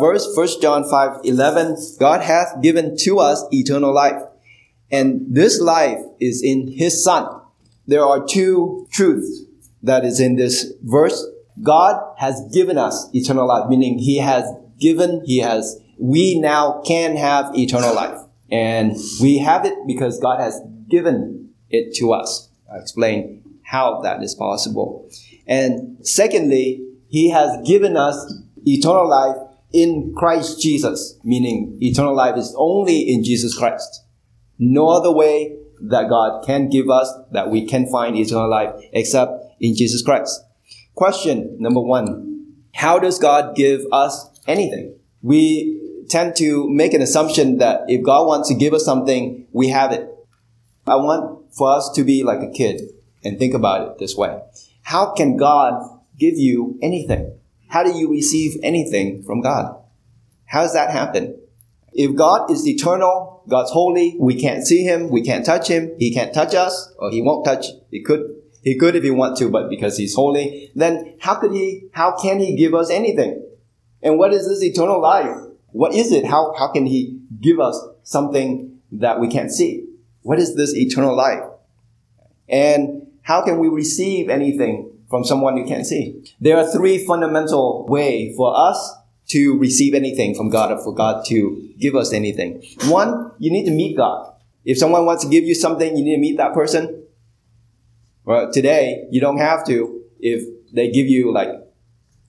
Verse 1 John 5 11, God hath given to us eternal life. And this life is in His Son. There are two truths that is in this verse. God has given us eternal life, meaning He has given, He has, we now can have eternal life. And we have it because God has given it to us. I'll explain how that is possible. And secondly, He has given us eternal life in Christ Jesus, meaning eternal life is only in Jesus Christ. No other way that God can give us that we can find eternal life except in Jesus Christ. Question number one. How does God give us anything? We tend to make an assumption that if God wants to give us something, we have it. I want for us to be like a kid and think about it this way. How can God give you anything? How do you receive anything from God? How does that happen? If God is eternal, God's holy, we can't see him, we can't touch him, he can't touch us, or he won't touch, he could, he could if he want to, but because he's holy, then how could he, how can he give us anything? And what is this eternal life? What is it? How, how can he give us something that we can't see? What is this eternal life? And how can we receive anything from someone you can't see? There are three fundamental way for us to receive anything from God or for God to give us anything. One, you need to meet God. If someone wants to give you something, you need to meet that person. Well, today, you don't have to if they give you like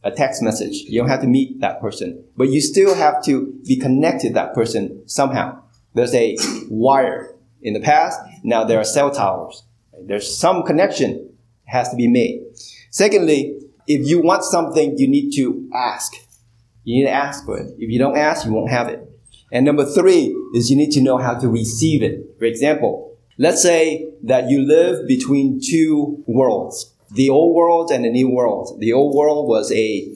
a text message. You don't have to meet that person, but you still have to be connected to that person somehow. There's a wire in the past. Now there are cell towers. There's some connection has to be made. Secondly, if you want something, you need to ask. You need to ask for it. If you don't ask, you won't have it. And number three is you need to know how to receive it. For example, let's say that you live between two worlds, the old world and the new world. The old world was a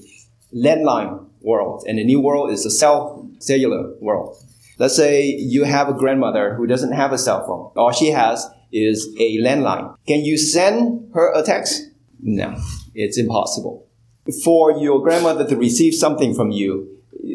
landline world and the new world is a cell cellular world. Let's say you have a grandmother who doesn't have a cell phone. All she has is a landline. Can you send her a text? No, it's impossible for your grandmother to receive something from you,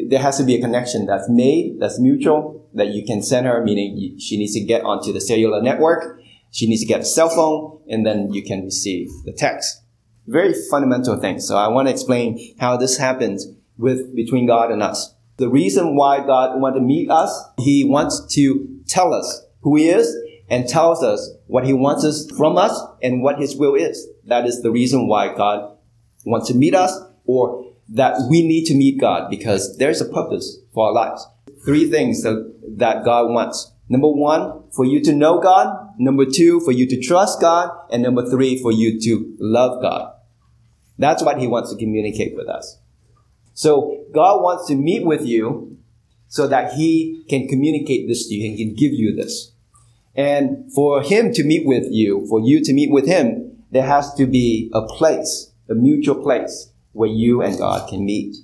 there has to be a connection that's made, that's mutual, that you can send her, meaning she needs to get onto the cellular network, she needs to get a cell phone, and then you can receive the text. Very fundamental thing. So I want to explain how this happens with between God and us. The reason why God wants to meet us, He wants to tell us who He is and tells us what He wants us from us and what His will is. That is the reason why God wants to meet us or that we need to meet God because there's a purpose for our lives. Three things that, that God wants. Number one, for you to know God. Number two, for you to trust God. And number three, for you to love God. That's what He wants to communicate with us. So God wants to meet with you so that He can communicate this to you and can give you this. And for Him to meet with you, for you to meet with Him, there has to be a place a mutual place where you and God can meet.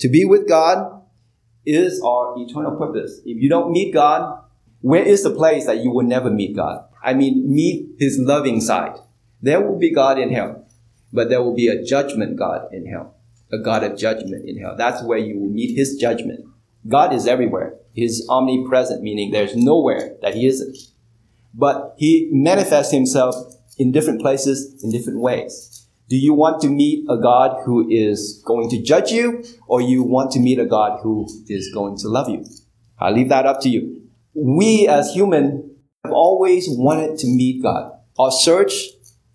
To be with God is our eternal purpose. If you don't meet God, where is the place that you will never meet God? I mean, meet His loving side. There will be God in hell, but there will be a judgment God in hell, a God of judgment in hell. That's where you will meet His judgment. God is everywhere. He's omnipresent, meaning there's nowhere that He isn't. But He manifests Himself in different places, in different ways. Do you want to meet a God who is going to judge you, or you want to meet a God who is going to love you? I leave that up to you. We as human have always wanted to meet God. Our search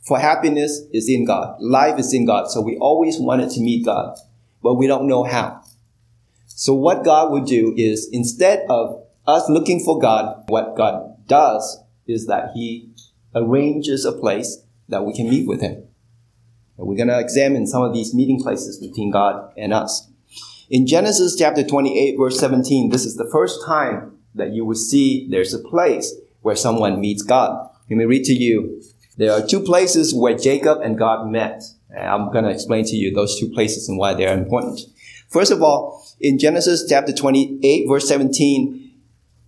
for happiness is in God. Life is in God. So we always wanted to meet God, but we don't know how. So what God would do is instead of us looking for God, what God does is that He arranges a place that we can meet with Him. And we're going to examine some of these meeting places between God and us. In Genesis chapter 28, verse 17, this is the first time that you will see there's a place where someone meets God. Let me read to you. There are two places where Jacob and God met. And I'm going to explain to you those two places and why they're important. First of all, in Genesis chapter 28, verse 17,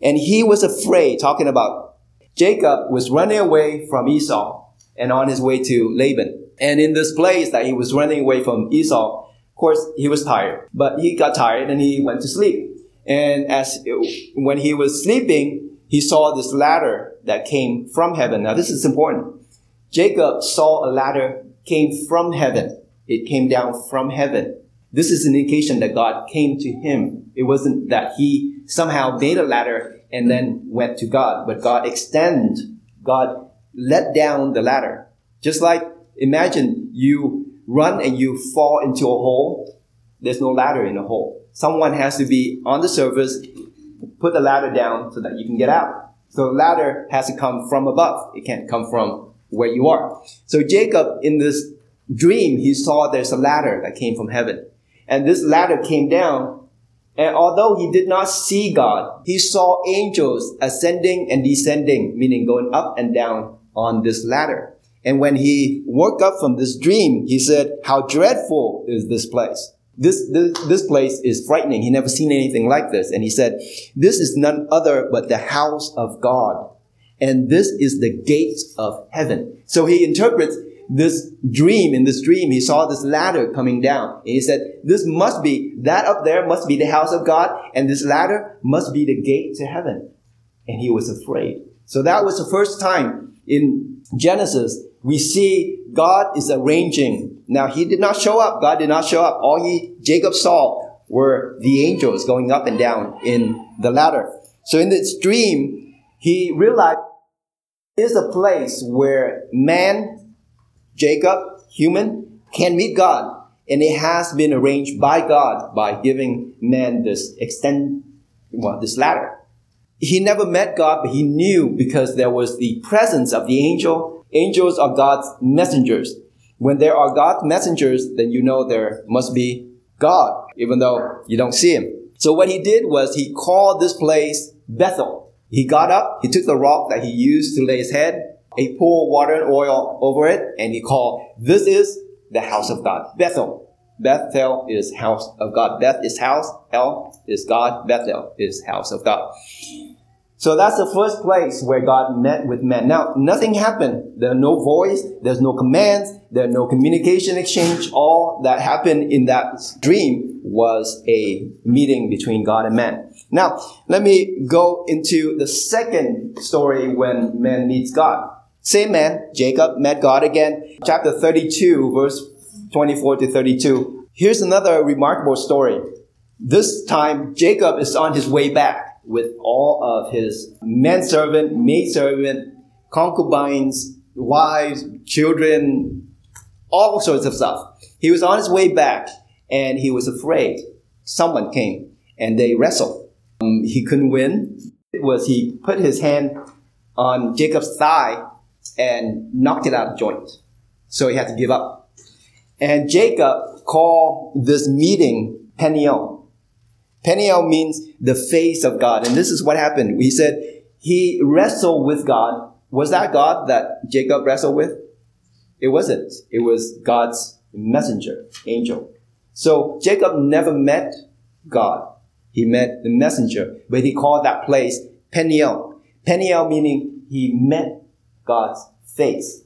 and he was afraid, talking about Jacob was running away from Esau and on his way to Laban. And in this place that he was running away from Esau, Of course, he was tired, but he got tired and he went to sleep. And as when he was sleeping, he saw this ladder that came from heaven. Now, this is important. Jacob saw a ladder came from heaven. It came down from heaven. This is an indication that God came to him. It wasn't that he somehow made a ladder and then went to God, but God extend, God let down the ladder. Just like imagine you run and you fall into a hole. There's no ladder in the hole. Someone has to be on the surface, put the ladder down so that you can get out. So the ladder has to come from above. It can't come from where you are. So Jacob in this dream, he saw there's a ladder that came from heaven. And this ladder came down and although he did not see God, he saw angels ascending and descending, meaning going up and down on this ladder. And when he woke up from this dream, he said, how dreadful is this place? This, this, this place is frightening. He never seen anything like this. And he said, this is none other but the house of God. And this is the gates of heaven. So he interprets this dream, in this dream, he saw this ladder coming down. And he said, this must be, that up there must be the house of God, and this ladder must be the gate to heaven. And he was afraid. So that was the first time in Genesis we see God is arranging. Now he did not show up. God did not show up. All he, Jacob saw were the angels going up and down in the ladder. So in this dream, he realized is a place where man Jacob, human, can meet God. And it has been arranged by God by giving man this extend, well, this ladder. He never met God, but he knew because there was the presence of the angel. Angels are God's messengers. When there are God's messengers, then you know there must be God, even though you don't see him. So what he did was he called this place Bethel. He got up, he took the rock that he used to lay his head, he poured water and oil over it, and he called, this is the house of God. Bethel. Bethel is house of God. Beth is house. El is God. Bethel is house of God. So that's the first place where God met with men. Now, nothing happened. There's no voice. There's no commands. There's no communication exchange. All that happened in that dream was a meeting between God and man. Now, let me go into the second story when man meets God. Same man, Jacob, met God again. Chapter 32, verse 24 to 32. Here's another remarkable story. This time, Jacob is on his way back with all of his manservant, maidservant, concubines, wives, children, all sorts of stuff. He was on his way back and he was afraid. Someone came and they wrestled. Um, he couldn't win. It was he put his hand on Jacob's thigh and knocked it out of joint. So he had to give up. And Jacob called this meeting Peniel. Peniel means the face of God. And this is what happened. He said he wrestled with God. Was that God that Jacob wrestled with? It wasn't. It was God's messenger, angel. So Jacob never met God. He met the messenger, but he called that place Peniel. Peniel meaning he met God's face.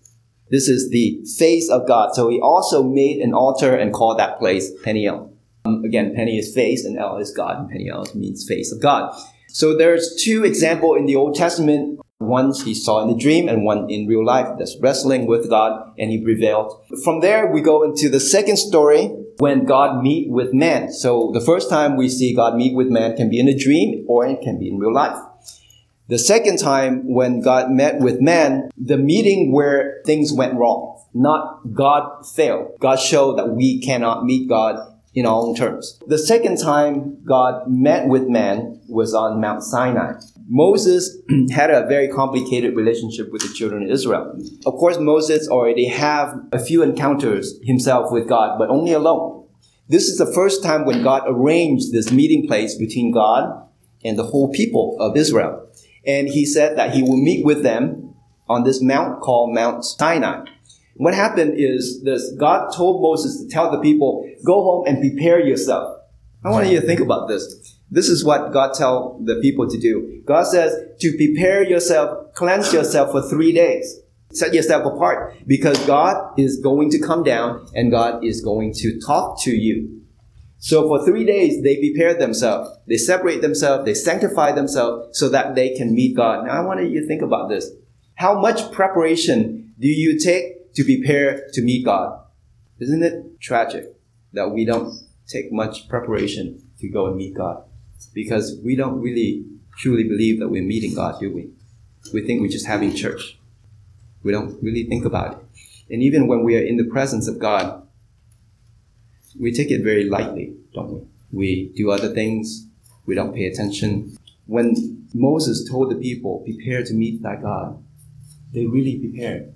This is the face of God. So he also made an altar and called that place Peniel. Um, again, Peni is face and El is God, and Peniel means face of God. So there's two examples in the Old Testament. One he saw in the dream and one in real life that's wrestling with God and he prevailed. From there, we go into the second story when God meet with man. So the first time we see God meet with man can be in a dream or it can be in real life. The second time when God met with man, the meeting where things went wrong, not God failed. God showed that we cannot meet God in our own terms. The second time God met with man was on Mount Sinai. Moses had a very complicated relationship with the children of Israel. Of course, Moses already have a few encounters himself with God, but only alone. This is the first time when God arranged this meeting place between God and the whole people of Israel. And he said that he will meet with them on this mount called Mount Sinai. What happened is this God told Moses to tell the people, go home and prepare yourself. I want you to think about this. This is what God tell the people to do. God says to prepare yourself, cleanse yourself for three days. Set yourself apart because God is going to come down and God is going to talk to you. So for three days, they prepare themselves. They separate themselves. They sanctify themselves so that they can meet God. Now I want you to think about this. How much preparation do you take to prepare to meet God? Isn't it tragic that we don't take much preparation to go and meet God? Because we don't really truly believe that we're meeting God, do we? We think we're just having church. We don't really think about it. And even when we are in the presence of God, we take it very lightly, don't we? We do other things. We don't pay attention. When Moses told the people, prepare to meet thy God, they really prepared.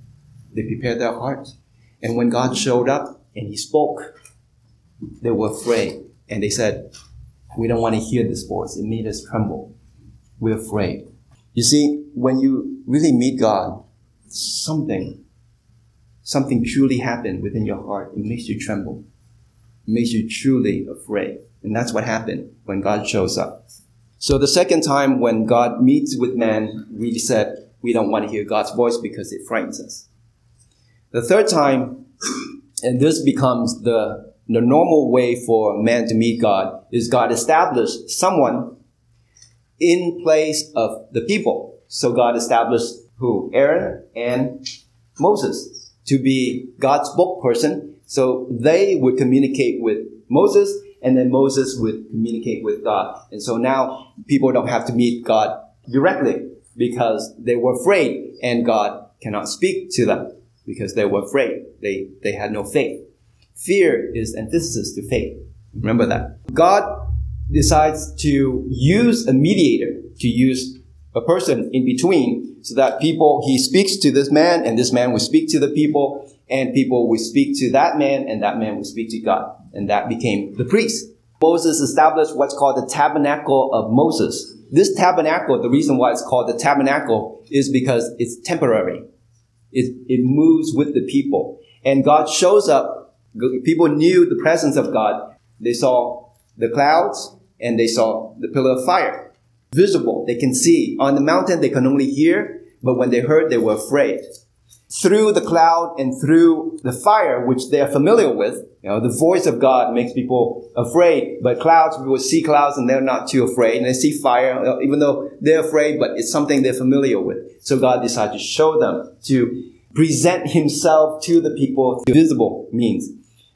They prepared their hearts. And when God showed up and he spoke, they were afraid. And they said, we don't want to hear this voice. It made us tremble. We're afraid. You see, when you really meet God, something, something truly happened within your heart. It makes you tremble. Makes you truly afraid. And that's what happened when God shows up. So the second time when God meets with man, we said we don't want to hear God's voice because it frightens us. The third time, and this becomes the, the normal way for man to meet God, is God established someone in place of the people. So God established who? Aaron and Moses to be God's spokesperson. So they would communicate with Moses and then Moses would communicate with God. And so now people don't have to meet God directly because they were afraid and God cannot speak to them because they were afraid. They, they had no faith. Fear is antithesis to faith. Remember that. God decides to use a mediator, to use a person in between so that people, he speaks to this man and this man will speak to the people and people will speak to that man and that man will speak to God. And that became the priest. Moses established what's called the tabernacle of Moses. This tabernacle, the reason why it's called the tabernacle is because it's temporary. It, it moves with the people. And God shows up. People knew the presence of God. They saw the clouds and they saw the pillar of fire visible. They can see. On the mountain, they can only hear, but when they heard, they were afraid. Through the cloud and through the fire, which they are familiar with, you know, the voice of God makes people afraid, but clouds, people see clouds and they're not too afraid. And they see fire, even though they're afraid, but it's something they're familiar with. So God decided to show them, to present himself to the people through visible means.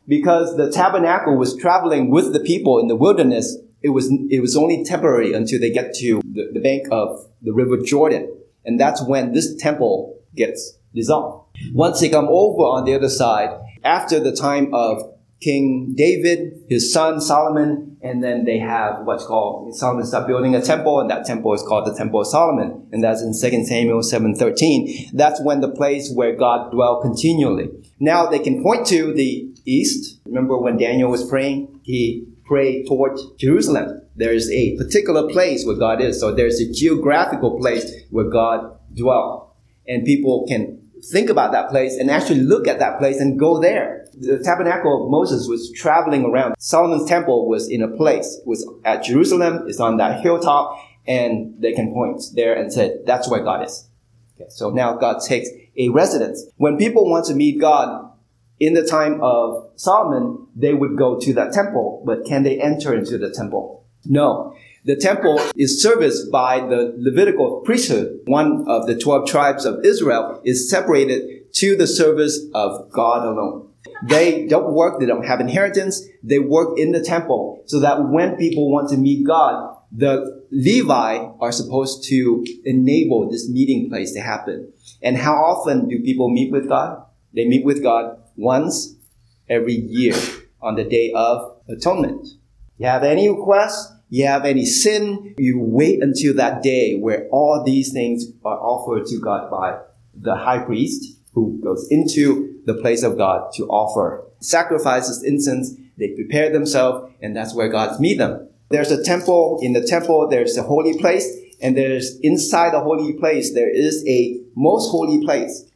Because the tabernacle was traveling with the people in the wilderness it was it was only temporary until they get to the, the bank of the river Jordan, and that's when this temple gets dissolved. Once they come over on the other side, after the time of King David, his son Solomon, and then they have what's called Solomon start building a temple, and that temple is called the Temple of Solomon, and that's in 2 Samuel 7:13. That's when the place where God dwelt continually. Now they can point to the east. Remember when Daniel was praying, he prayed toward Jerusalem. There is a particular place where God is. So there's a geographical place where God dwells. And people can think about that place and actually look at that place and go there. The tabernacle of Moses was traveling around. Solomon's temple was in a place, was at Jerusalem, it's on that hilltop, and they can point there and say, that's where God is. Okay, so now God takes a residence. When people want to meet God, in the time of Solomon, they would go to that temple, but can they enter into the temple? No. The temple is serviced by the Levitical priesthood. One of the 12 tribes of Israel is separated to the service of God alone. They don't work, they don't have inheritance, they work in the temple so that when people want to meet God, the Levi are supposed to enable this meeting place to happen. And how often do people meet with God? They meet with God once every year on the day of atonement. You have any requests? You have any sin? You wait until that day where all these things are offered to God by the high priest who goes into the place of God to offer sacrifices, incense. They prepare themselves and that's where God meet them. There's a temple. In the temple, there's a holy place and there's inside the holy place, there is a most holy place.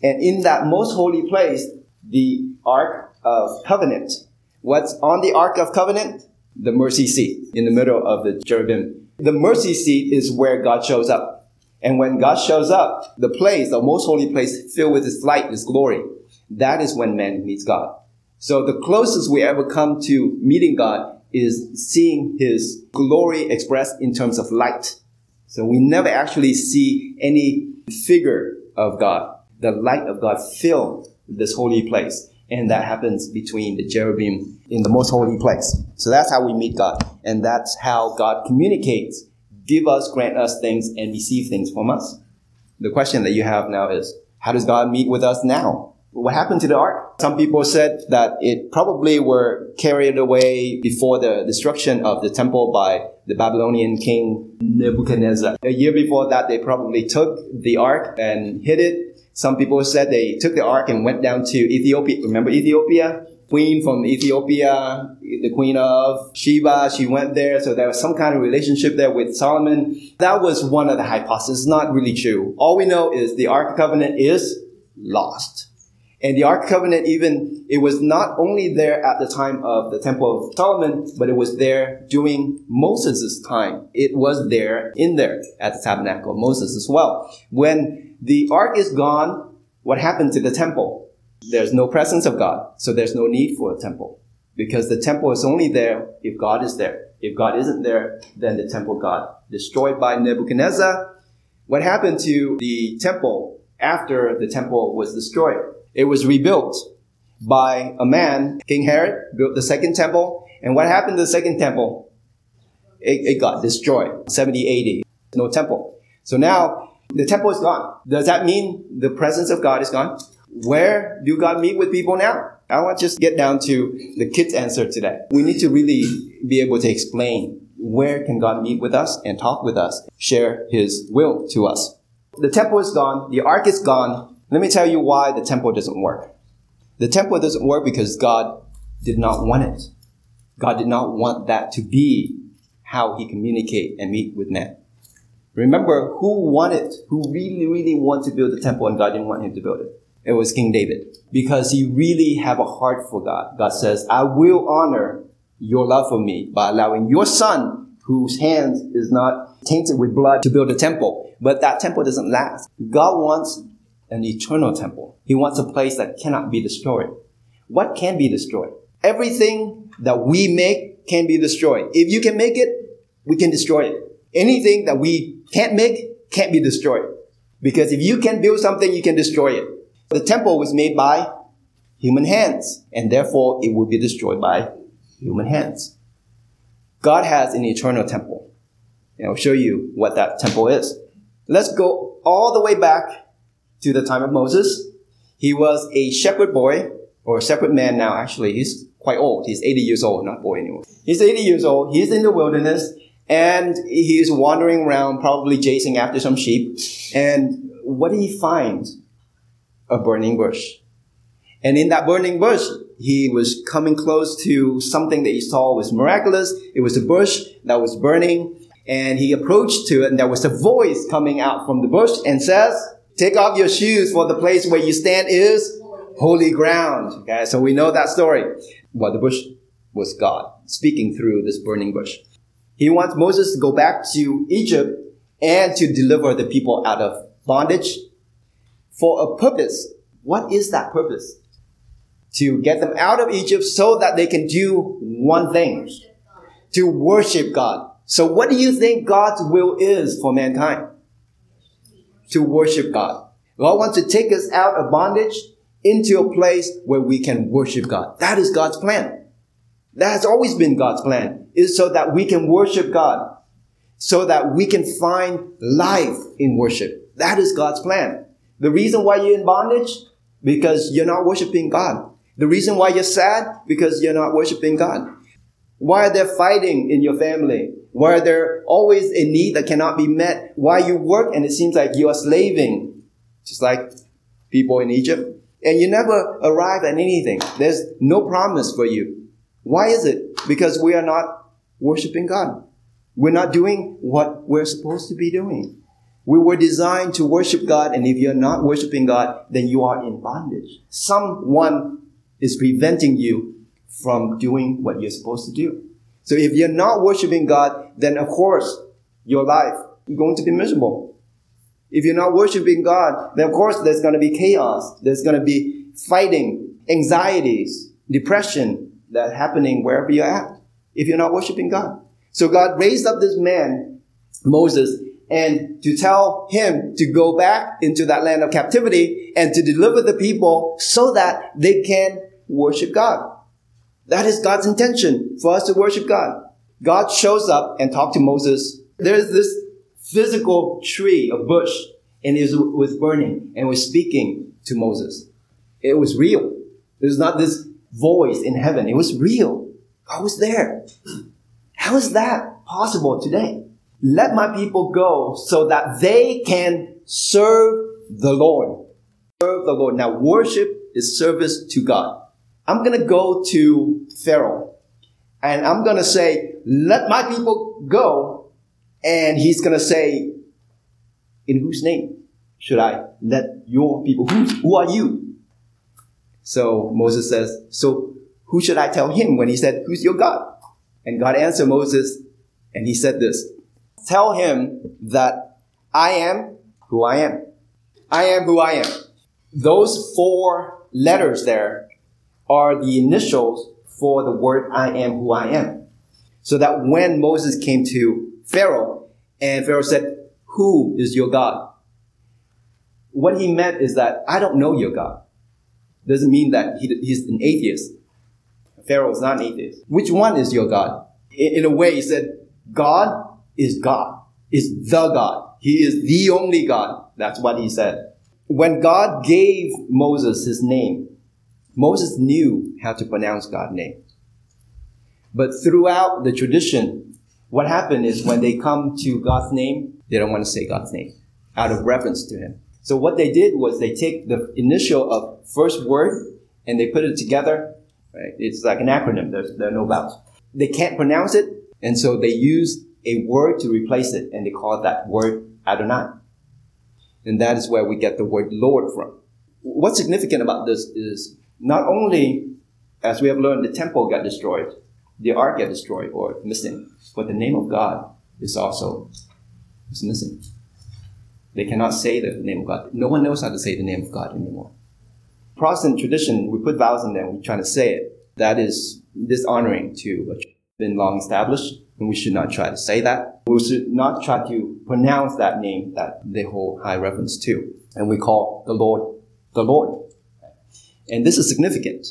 And in that most holy place, the Ark of Covenant. What's on the Ark of Covenant? The mercy seat in the middle of the cherubim. The mercy seat is where God shows up. And when God shows up, the place, the most holy place filled with His light, His glory, that is when man meets God. So the closest we ever come to meeting God is seeing His glory expressed in terms of light. So we never actually see any figure of God. The light of God fill this holy place. And that happens between the cherubim in the most holy place. So that's how we meet God. And that's how God communicates, give us, grant us things, and receive things from us. The question that you have now is, how does God meet with us now? What happened to the ark? Some people said that it probably were carried away before the destruction of the temple by the Babylonian king Nebuchadnezzar. A year before that, they probably took the ark and hid it. Some people said they took the ark and went down to Ethiopia. Remember Ethiopia? Queen from Ethiopia, the queen of Sheba, she went there. So there was some kind of relationship there with Solomon. That was one of the hypotheses. Not really true. All we know is the Ark Covenant is lost. And the Ark Covenant, even, it was not only there at the time of the Temple of Solomon, but it was there during Moses' time. It was there, in there, at the tabernacle of Moses as well. When the Ark is gone, what happened to the temple? There's no presence of God, so there's no need for a temple. Because the temple is only there if God is there. If God isn't there, then the temple got destroyed by Nebuchadnezzar. What happened to the temple after the temple was destroyed? It was rebuilt by a man, King Herod, built the second temple. And what happened to the second temple? It, it got destroyed, 70 AD. No temple. So now the temple is gone. Does that mean the presence of God is gone? Where do God meet with people now? I want to just get down to the kids' answer today. We need to really be able to explain where can God meet with us and talk with us, share His will to us. The temple is gone. The ark is gone. Let me tell you why the temple doesn't work. The temple doesn't work because God did not want it. God did not want that to be how he communicate and meet with man. Remember who wanted, who really, really wanted to build the temple and God didn't want him to build it. It was King David. Because he really have a heart for God. God says, I will honor your love for me by allowing your son, whose hands is not tainted with blood, to build a temple. But that temple doesn't last. God wants an eternal temple. He wants a place that cannot be destroyed. What can be destroyed? Everything that we make can be destroyed. If you can make it, we can destroy it. Anything that we can't make can't be destroyed. Because if you can build something, you can destroy it. The temple was made by human hands, and therefore it will be destroyed by human hands. God has an eternal temple. And I'll show you what that temple is. Let's go all the way back to the time of Moses. He was a shepherd boy, or a shepherd man now, actually. He's quite old. He's 80 years old, not boy anymore. He's 80 years old. He's in the wilderness and he's wandering around, probably chasing after some sheep. And what did he find? A burning bush. And in that burning bush, he was coming close to something that he saw was miraculous. It was a bush that was burning. And he approached to it, and there was a voice coming out from the bush and says, Take off your shoes for the place where you stand is holy ground. Okay, so we know that story. Well, the bush was God speaking through this burning bush. He wants Moses to go back to Egypt and to deliver the people out of bondage for a purpose. What is that purpose? To get them out of Egypt so that they can do one thing. To worship God. So what do you think God's will is for mankind? To worship God. God wants to take us out of bondage into a place where we can worship God. That is God's plan. That has always been God's plan, is so that we can worship God, so that we can find life in worship. That is God's plan. The reason why you're in bondage, because you're not worshiping God. The reason why you're sad, because you're not worshiping God. Why are there fighting in your family? Why are there always a need that cannot be met? Why you work and it seems like you are slaving, just like people in Egypt, and you never arrive at anything. There's no promise for you. Why is it? Because we are not worshiping God. We're not doing what we're supposed to be doing. We were designed to worship God, and if you're not worshiping God, then you are in bondage. Someone is preventing you from doing what you're supposed to do. So if you're not worshiping God, then of course your life is going to be miserable. If you're not worshiping God, then of course there's going to be chaos. There's going to be fighting, anxieties, depression that happening wherever you're at. If you're not worshiping God. So God raised up this man, Moses, and to tell him to go back into that land of captivity and to deliver the people so that they can worship God. That is God's intention for us to worship God. God shows up and talked to Moses. There's this physical tree, a bush, and it was burning and was speaking to Moses. It was real. Was not this voice in heaven. It was real. God was there. How is that possible today? Let my people go so that they can serve the Lord. Serve the Lord. Now, worship is service to God. I'm going to go to Pharaoh and I'm going to say, let my people go. And he's going to say, in whose name should I let your people, who, who are you? So Moses says, so who should I tell him when he said, who's your God? And God answered Moses and he said this, tell him that I am who I am. I am who I am. Those four letters there are the initials for the word I am who I am. So that when Moses came to Pharaoh and Pharaoh said, who is your God? What he meant is that I don't know your God. Doesn't mean that he, he's an atheist. Pharaoh is not an atheist. Which one is your God? In, in a way, he said, God is God, is the God. He is the only God. That's what he said. When God gave Moses his name, Moses knew how to pronounce God's name. But throughout the tradition, what happened is when they come to God's name, they don't want to say God's name out of reverence to Him. So what they did was they take the initial of first word and they put it together. Right? It's like an acronym. There's, there are no vowels. They can't pronounce it, and so they use a word to replace it, and they call that word Adonai. And that is where we get the word Lord from. What's significant about this is not only, as we have learned, the temple got destroyed, the ark got destroyed or missing, but the name of God is also is missing. They cannot say the name of God. No one knows how to say the name of God anymore. Protestant tradition, we put vowels in there, we're trying to say it. That is dishonoring to what's been long established, and we should not try to say that. We should not try to pronounce that name that they hold high reverence to. And we call the Lord the Lord. And this is significant.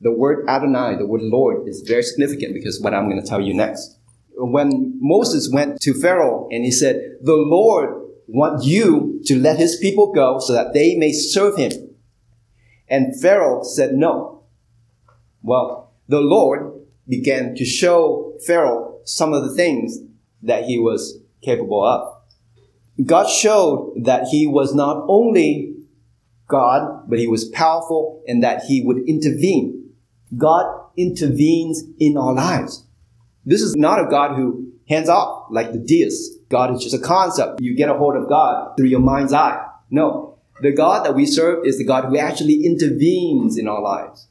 The word Adonai, the word Lord, is very significant because what I'm going to tell you next. When Moses went to Pharaoh and he said, the Lord wants you to let his people go so that they may serve him. And Pharaoh said no. Well, the Lord began to show Pharaoh some of the things that he was capable of. God showed that he was not only God, but he was powerful and that he would intervene. God intervenes in our lives. This is not a God who hands off like the deists. God is just a concept. You get a hold of God through your mind's eye. No. The God that we serve is the God who actually intervenes in our lives.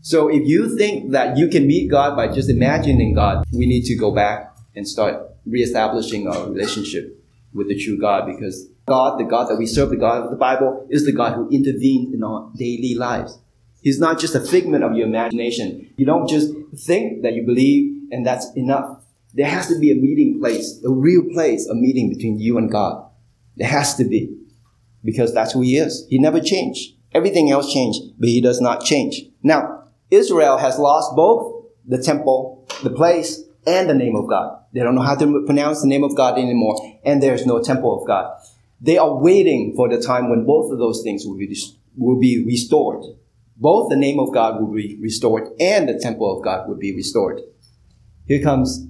So if you think that you can meet God by just imagining God, we need to go back and start reestablishing our relationship with the true God because God, the God that we serve, the God of the Bible, is the God who intervenes in our daily lives. He's not just a figment of your imagination. You don't just think that you believe and that's enough. There has to be a meeting place, a real place, a meeting between you and God. There has to be. Because that's who He is. He never changed. Everything else changed, but He does not change. Now, Israel has lost both the temple, the place, and the name of God. They don't know how to pronounce the name of God anymore, and there's no temple of God. They are waiting for the time when both of those things will be, will be restored. Both the name of God will be restored and the temple of God will be restored. Here comes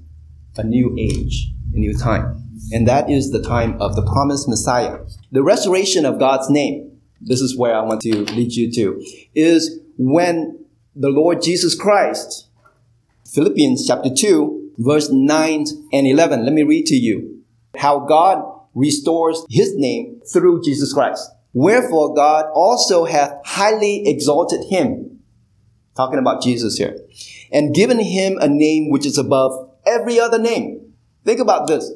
a new age, a new time. And that is the time of the promised Messiah. The restoration of God's name, this is where I want to lead you to, is when the Lord Jesus Christ, Philippians chapter 2, verse 9 and 11. Let me read to you how God restores his name through Jesus Christ. Wherefore God also hath highly exalted him. Talking about Jesus here. And given him a name which is above every other name. Think about this.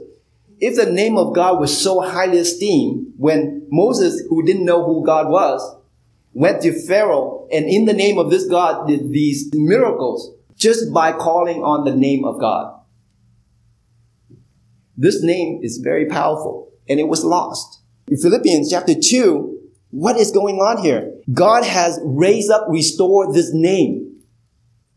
if the name of God was so highly esteemed, when Moses, who didn't know who God was, went to Pharaoh and in the name of this God did these miracles just by calling on the name of God. This name is very powerful and it was lost. In Philippians chapter 2, what is going on here? God has raised up, restored this name.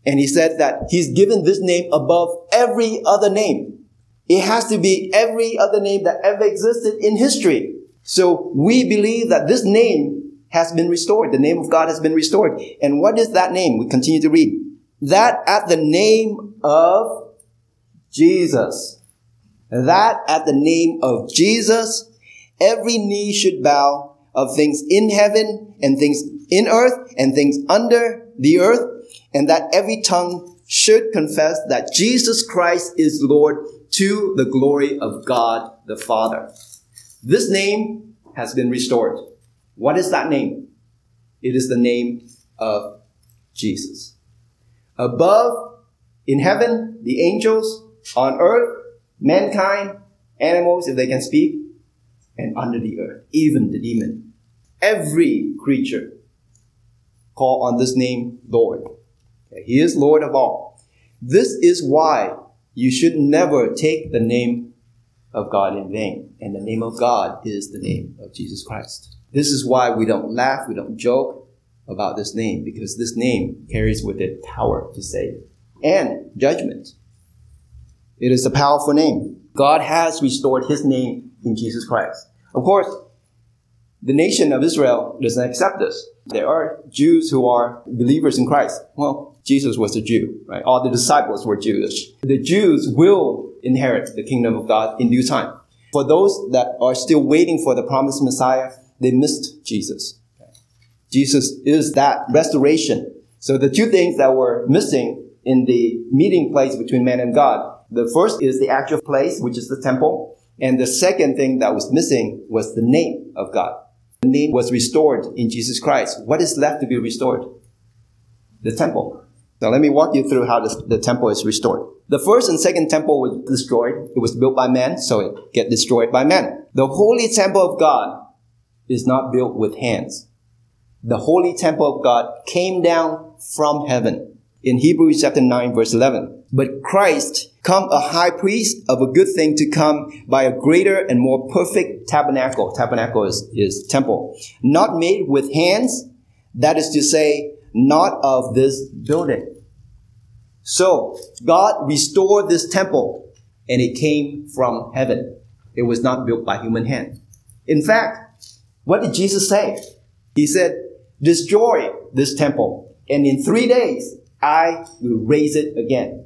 And he said that he's given this name above every other name. It has to be every other name that ever existed in history. So we believe that this name has been restored. The name of God has been restored. And what is that name? We continue to read. That at the name of Jesus, that at the name of Jesus, every knee should bow of things in heaven and things in earth and things under the earth, and that every tongue should confess that Jesus Christ is Lord to the glory of God the Father. This name has been restored. What is that name? It is the name of Jesus. Above, in heaven, the angels, on earth, mankind, animals, if they can speak, and under the earth, even the demon. Every creature call on this name Lord. He is Lord of all. This is why you should never take the name of God in vain. And the name of God is the name of Jesus Christ. This is why we don't laugh, we don't joke about this name, because this name carries with it power to save and judgment. It is a powerful name. God has restored his name in Jesus Christ. Of course, the nation of Israel doesn't accept this. There are Jews who are believers in Christ. Well, Jesus was a Jew, right? All the disciples were Jewish. The Jews will inherit the kingdom of God in due time. For those that are still waiting for the promised Messiah, they missed Jesus. Jesus is that restoration. So the two things that were missing in the meeting place between man and God, the first is the actual place, which is the temple. And the second thing that was missing was the name of God. The name was restored in Jesus Christ. What is left to be restored? The temple. Now let me walk you through how the, the temple is restored. The first and second temple was destroyed. It was built by man, so it get destroyed by man. The holy temple of God is not built with hands. The holy temple of God came down from heaven. In Hebrews chapter 9 verse 11. But Christ come a high priest of a good thing to come by a greater and more perfect tabernacle. Tabernacle is, is temple. Not made with hands. That is to say, not of this building. So God restored this temple and it came from heaven. It was not built by human hand. In fact, what did Jesus say? He said, destroy this temple and in three days I will raise it again.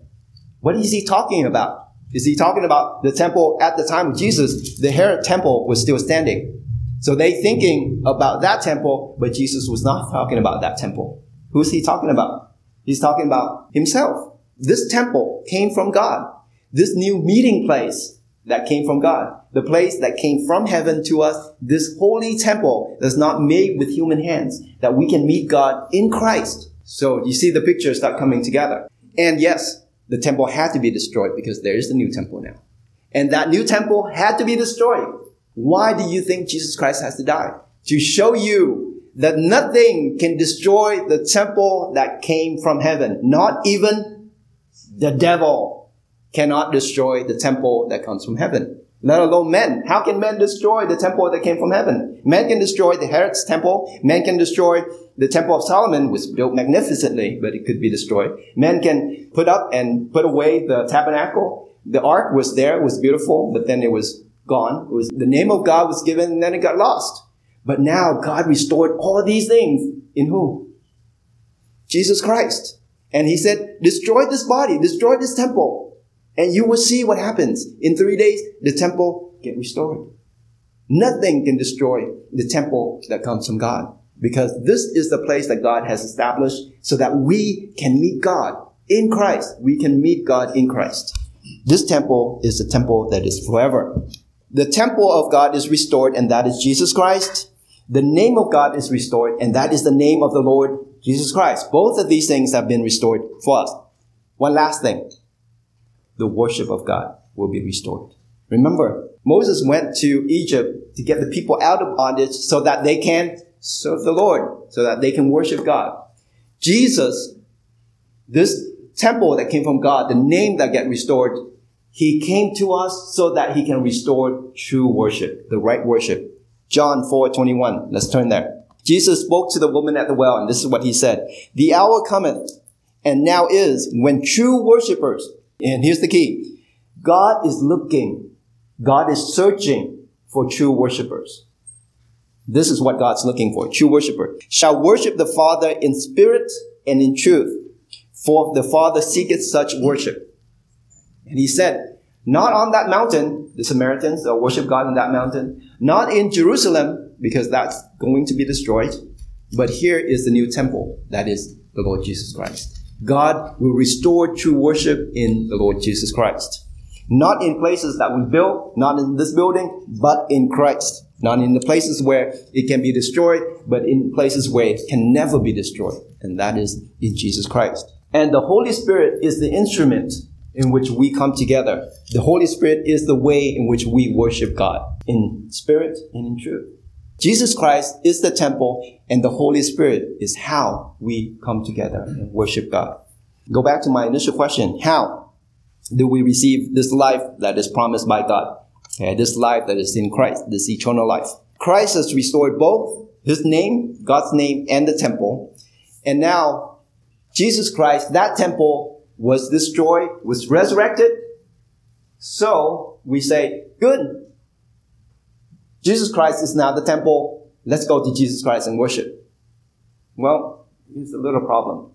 What is he talking about? Is he talking about the temple at the time of Jesus? The Herod temple was still standing. So they thinking about that temple, but Jesus was not talking about that temple. Who's he talking about? He's talking about himself. This temple came from God. This new meeting place that came from God. The place that came from heaven to us. This holy temple that's not made with human hands. That we can meet God in Christ. So you see the pictures start coming together. And yes, the temple had to be destroyed because there is the new temple now. And that new temple had to be destroyed. Why do you think Jesus Christ has to die? To show you that nothing can destroy the temple that came from heaven. Not even the devil cannot destroy the temple that comes from heaven. Let alone men. How can men destroy the temple that came from heaven? Men can destroy the Herod's temple. Men can destroy the temple of Solomon, was built magnificently, but it could be destroyed. Men can put up and put away the tabernacle. The ark was there, it was beautiful, but then it was gone. It was the name of God was given, and then it got lost. But now God restored all these things in whom? Jesus Christ. And he said, destroy this body, destroy this temple, and you will see what happens. In three days, the temple get restored. Nothing can destroy the temple that comes from God because this is the place that God has established so that we can meet God in Christ. We can meet God in Christ. This temple is a temple that is forever. The temple of God is restored and that is Jesus Christ the name of God is restored, and that is the name of the Lord Jesus Christ. Both of these things have been restored for us. One last thing. The worship of God will be restored. Remember, Moses went to Egypt to get the people out of bondage so that they can serve the Lord, so that they can worship God. Jesus, this temple that came from God, the name that get restored, he came to us so that he can restore true worship, the right worship. John 4, 21. Let's turn there. Jesus spoke to the woman at the well, and this is what he said. The hour cometh, and now is, when true worshippers, and here's the key, God is looking God is searching for true worshippers. This is what God's looking for, true worshiper. Shall worship the Father in spirit and in truth, for the Father seeketh such worship. And he said, not on that mountain, the Samaritans will worship God on that mountain, not in Jerusalem, because that's going to be destroyed, but here is the new temple, that is the Lord Jesus Christ. God will restore true worship in the Lord Jesus Christ. Not in places that we build, not in this building, but in Christ. Not in the places where it can be destroyed, but in places where it can never be destroyed. And that is in Jesus Christ. And the Holy Spirit is the instrument in which we come together. The Holy Spirit is the way in which we worship God in spirit and in truth. Jesus Christ is the temple and the Holy Spirit is how we come together and worship God. Go back to my initial question. How? do we receive this life that is promised by God. Okay, this life that is in Christ, this eternal life. Christ has restored both his name, God's name, and the temple. And now, Jesus Christ, that temple was destroyed, was resurrected. So we say, good. Jesus Christ is now the temple. Let's go to Jesus Christ and worship. Well, here's a little problem.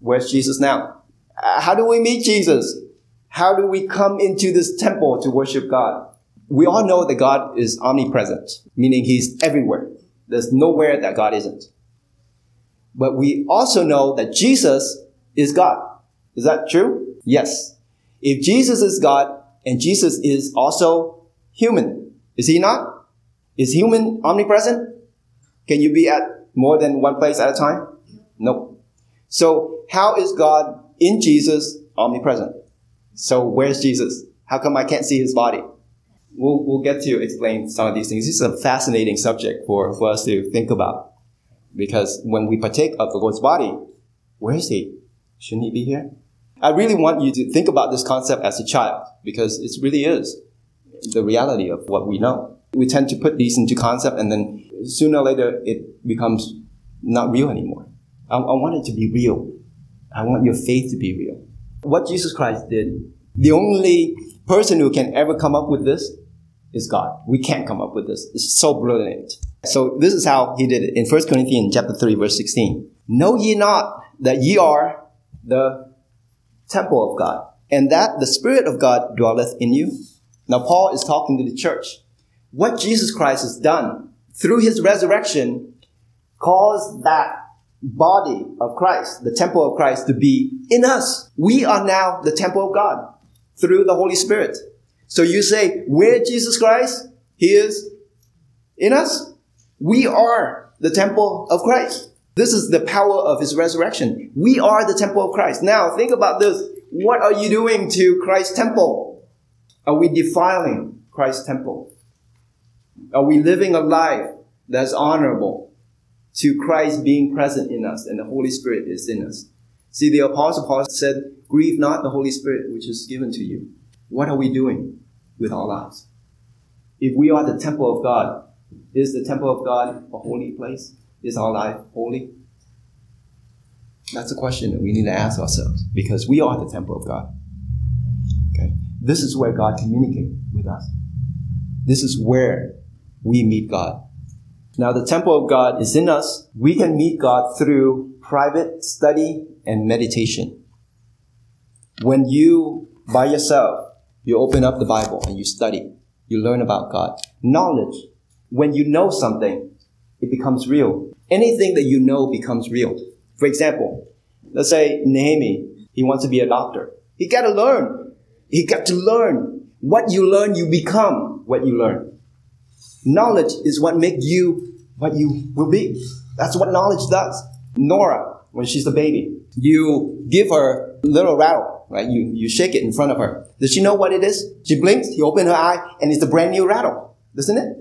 Where's Jesus now? How do we meet Jesus? How do we come into this temple to worship God? We all know that God is omnipresent, meaning He's everywhere. There's nowhere that God isn't. But we also know that Jesus is God. Is that true? Yes. If Jesus is God and Jesus is also human, is He not? Is human omnipresent? Can you be at more than one place at a time? No. So how is God in Jesus omnipresent? So where's Jesus? How come I can't see his body? We'll, we'll get to explain some of these things. This is a fascinating subject for, for us to think about. Because when we partake of the Lord's body, where is he? Shouldn't he be here? I really want you to think about this concept as a child because it really is the reality of what we know. We tend to put these into concept and then sooner or later it becomes not real anymore. I, I want it to be real. I want your faith to be real. What Jesus Christ did, the only person who can ever come up with this is God. We can't come up with this. It's so brilliant. So this is how he did it in 1 Corinthians chapter 3 verse 16. Know ye not that ye are the temple of God and that the Spirit of God dwelleth in you? Now Paul is talking to the church. What Jesus Christ has done through his resurrection caused that body of Christ, the temple of Christ to be in us. We are now the temple of God through the Holy Spirit. So you say, where Jesus Christ? He is in us. We are the temple of Christ. This is the power of his resurrection. We are the temple of Christ. Now think about this. What are you doing to Christ's temple? Are we defiling Christ's temple? Are we living a life that's honorable? To Christ being present in us and the Holy Spirit is in us. See, the Apostle Paul said, Grieve not the Holy Spirit which is given to you. What are we doing with our lives? If we are the temple of God, is the temple of God a holy place? Is our life holy? That's a question that we need to ask ourselves because we are the temple of God. Okay? This is where God communicates with us. This is where we meet God. Now the temple of God is in us. We can meet God through private study and meditation. When you, by yourself, you open up the Bible and you study, you learn about God. Knowledge. When you know something, it becomes real. Anything that you know becomes real. For example, let's say Nehemi, he wants to be a doctor. He got to learn. He got to learn. What you learn, you become what you learn. Knowledge is what makes you what you will be. That's what knowledge does. Nora, when she's a baby, you give her a little rattle right? You, you shake it in front of her. Does she know what it is? She blinks, you open her eye, and it's a brand new rattle, doesn't it?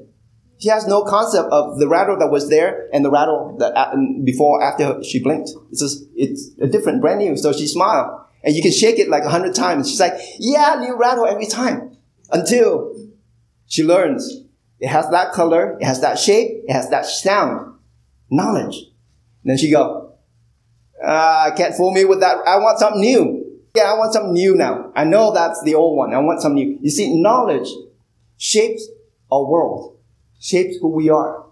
She has no concept of the rattle that was there and the rattle that uh, before after she blinked. It's just, it's a different, brand new. So she smiled, and you can shake it like a hundred times. She's like, "Yeah, new rattle every time," until she learns it has that color, it has that shape, it has that sound, knowledge. And then she go, uh, can't fool me with that. I want something new. Yeah, I want something new now. I know that's the old one. I want something new. You see, knowledge shapes our world shapes who we are.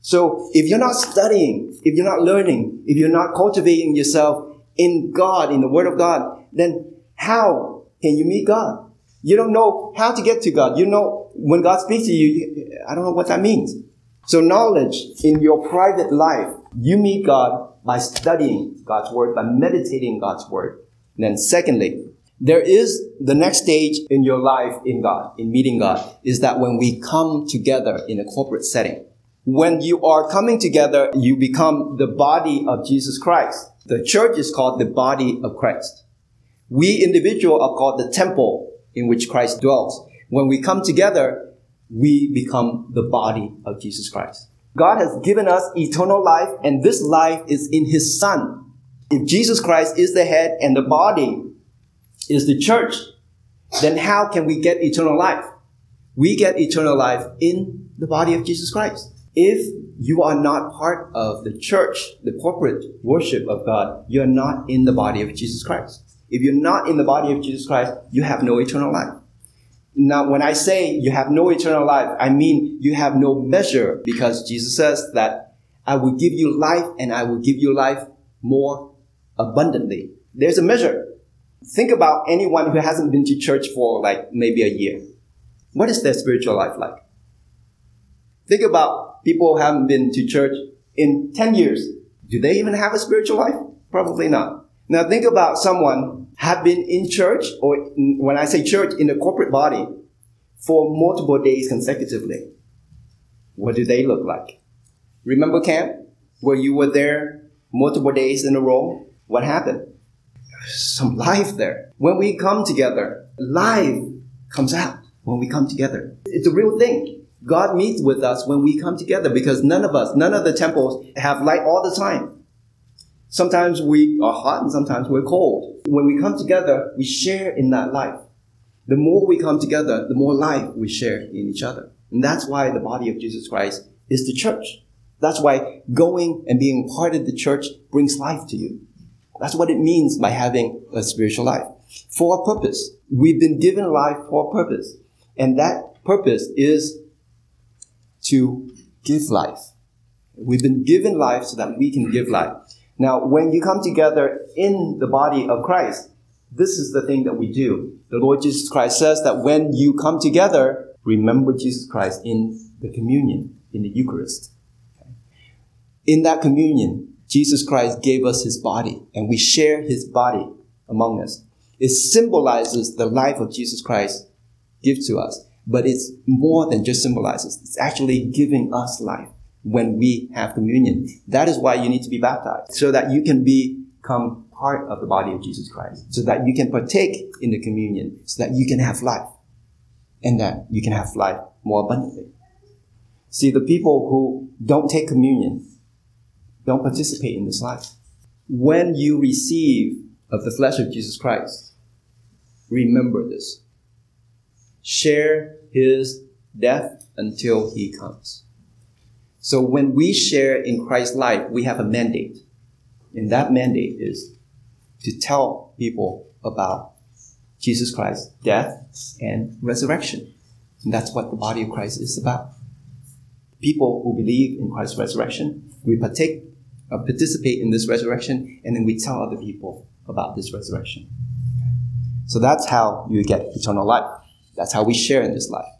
So if you're not studying, if you're not learning, if you're not cultivating yourself in God, in the Word of God, then how can you meet God? You don't know how to get to God. You know, when God speaks to you, I don't know what that means. So knowledge in your private life, you meet God by studying God's Word, by meditating God's Word. And then secondly, there is the next stage in your life in God, in meeting God, is that when we come together in a corporate setting. When you are coming together, you become the body of Jesus Christ. The church is called the body of Christ. We individual are called the temple in which Christ dwells. When we come together, we become the body of Jesus Christ. God has given us eternal life and this life is in His Son. If Jesus Christ is the head and the body is the church, then how can we get eternal life? We get eternal life in the body of Jesus Christ. If you are not part of the church, the corporate worship of God, you're not in the body of Jesus Christ. If you're not in the body of Jesus Christ, you have no eternal life. Now, when I say you have no eternal life, I mean you have no measure because Jesus says that I will give you life and I will give you life more abundantly. There's a measure. Think about anyone who hasn't been to church for like maybe a year. What is their spiritual life like? Think about people who haven't been to church in 10 years. Do they even have a spiritual life? Probably not. Now think about someone have been in church or in, when I say church in the corporate body for multiple days consecutively. What do they look like? Remember camp where you were there multiple days in a row? What happened? some life there. When we come together, life comes out when we come together. It's a real thing. God meets with us when we come together because none of us, none of the temples have light all the time. Sometimes we are hot and sometimes we're cold. When we come together, we share in that life. The more we come together, the more life we share in each other. And that's why the body of Jesus Christ is the church. That's why going and being part of the church brings life to you. That's what it means by having a spiritual life. For a purpose. We've been given life for a purpose. And that purpose is to give life. We've been given life so that we can give life. Now, when you come together in the body of Christ, this is the thing that we do. The Lord Jesus Christ says that when you come together, remember Jesus Christ in the communion, in the Eucharist. In that communion, Jesus Christ gave us his body and we share his body among us. It symbolizes the life of Jesus Christ gives to us, but it's more than just symbolizes. It's actually giving us life when we have communion. That is why you need to be baptized so that you can become part of the body of Jesus Christ, so that you can partake in the communion, so that you can have life and that you can have life more abundantly. See, the people who don't take communion, don't participate in this life. When you receive of the flesh of Jesus Christ, remember this. Share his death until he comes. So when we share in Christ's life, we have a mandate. And that mandate is to tell people about Jesus Christ's death and resurrection. And that's what the body of Christ is about. People who believe in Christ's resurrection, we partake uh, participate in this resurrection, and then we tell other people about this resurrection. So that's how you get eternal life. That's how we share in this life.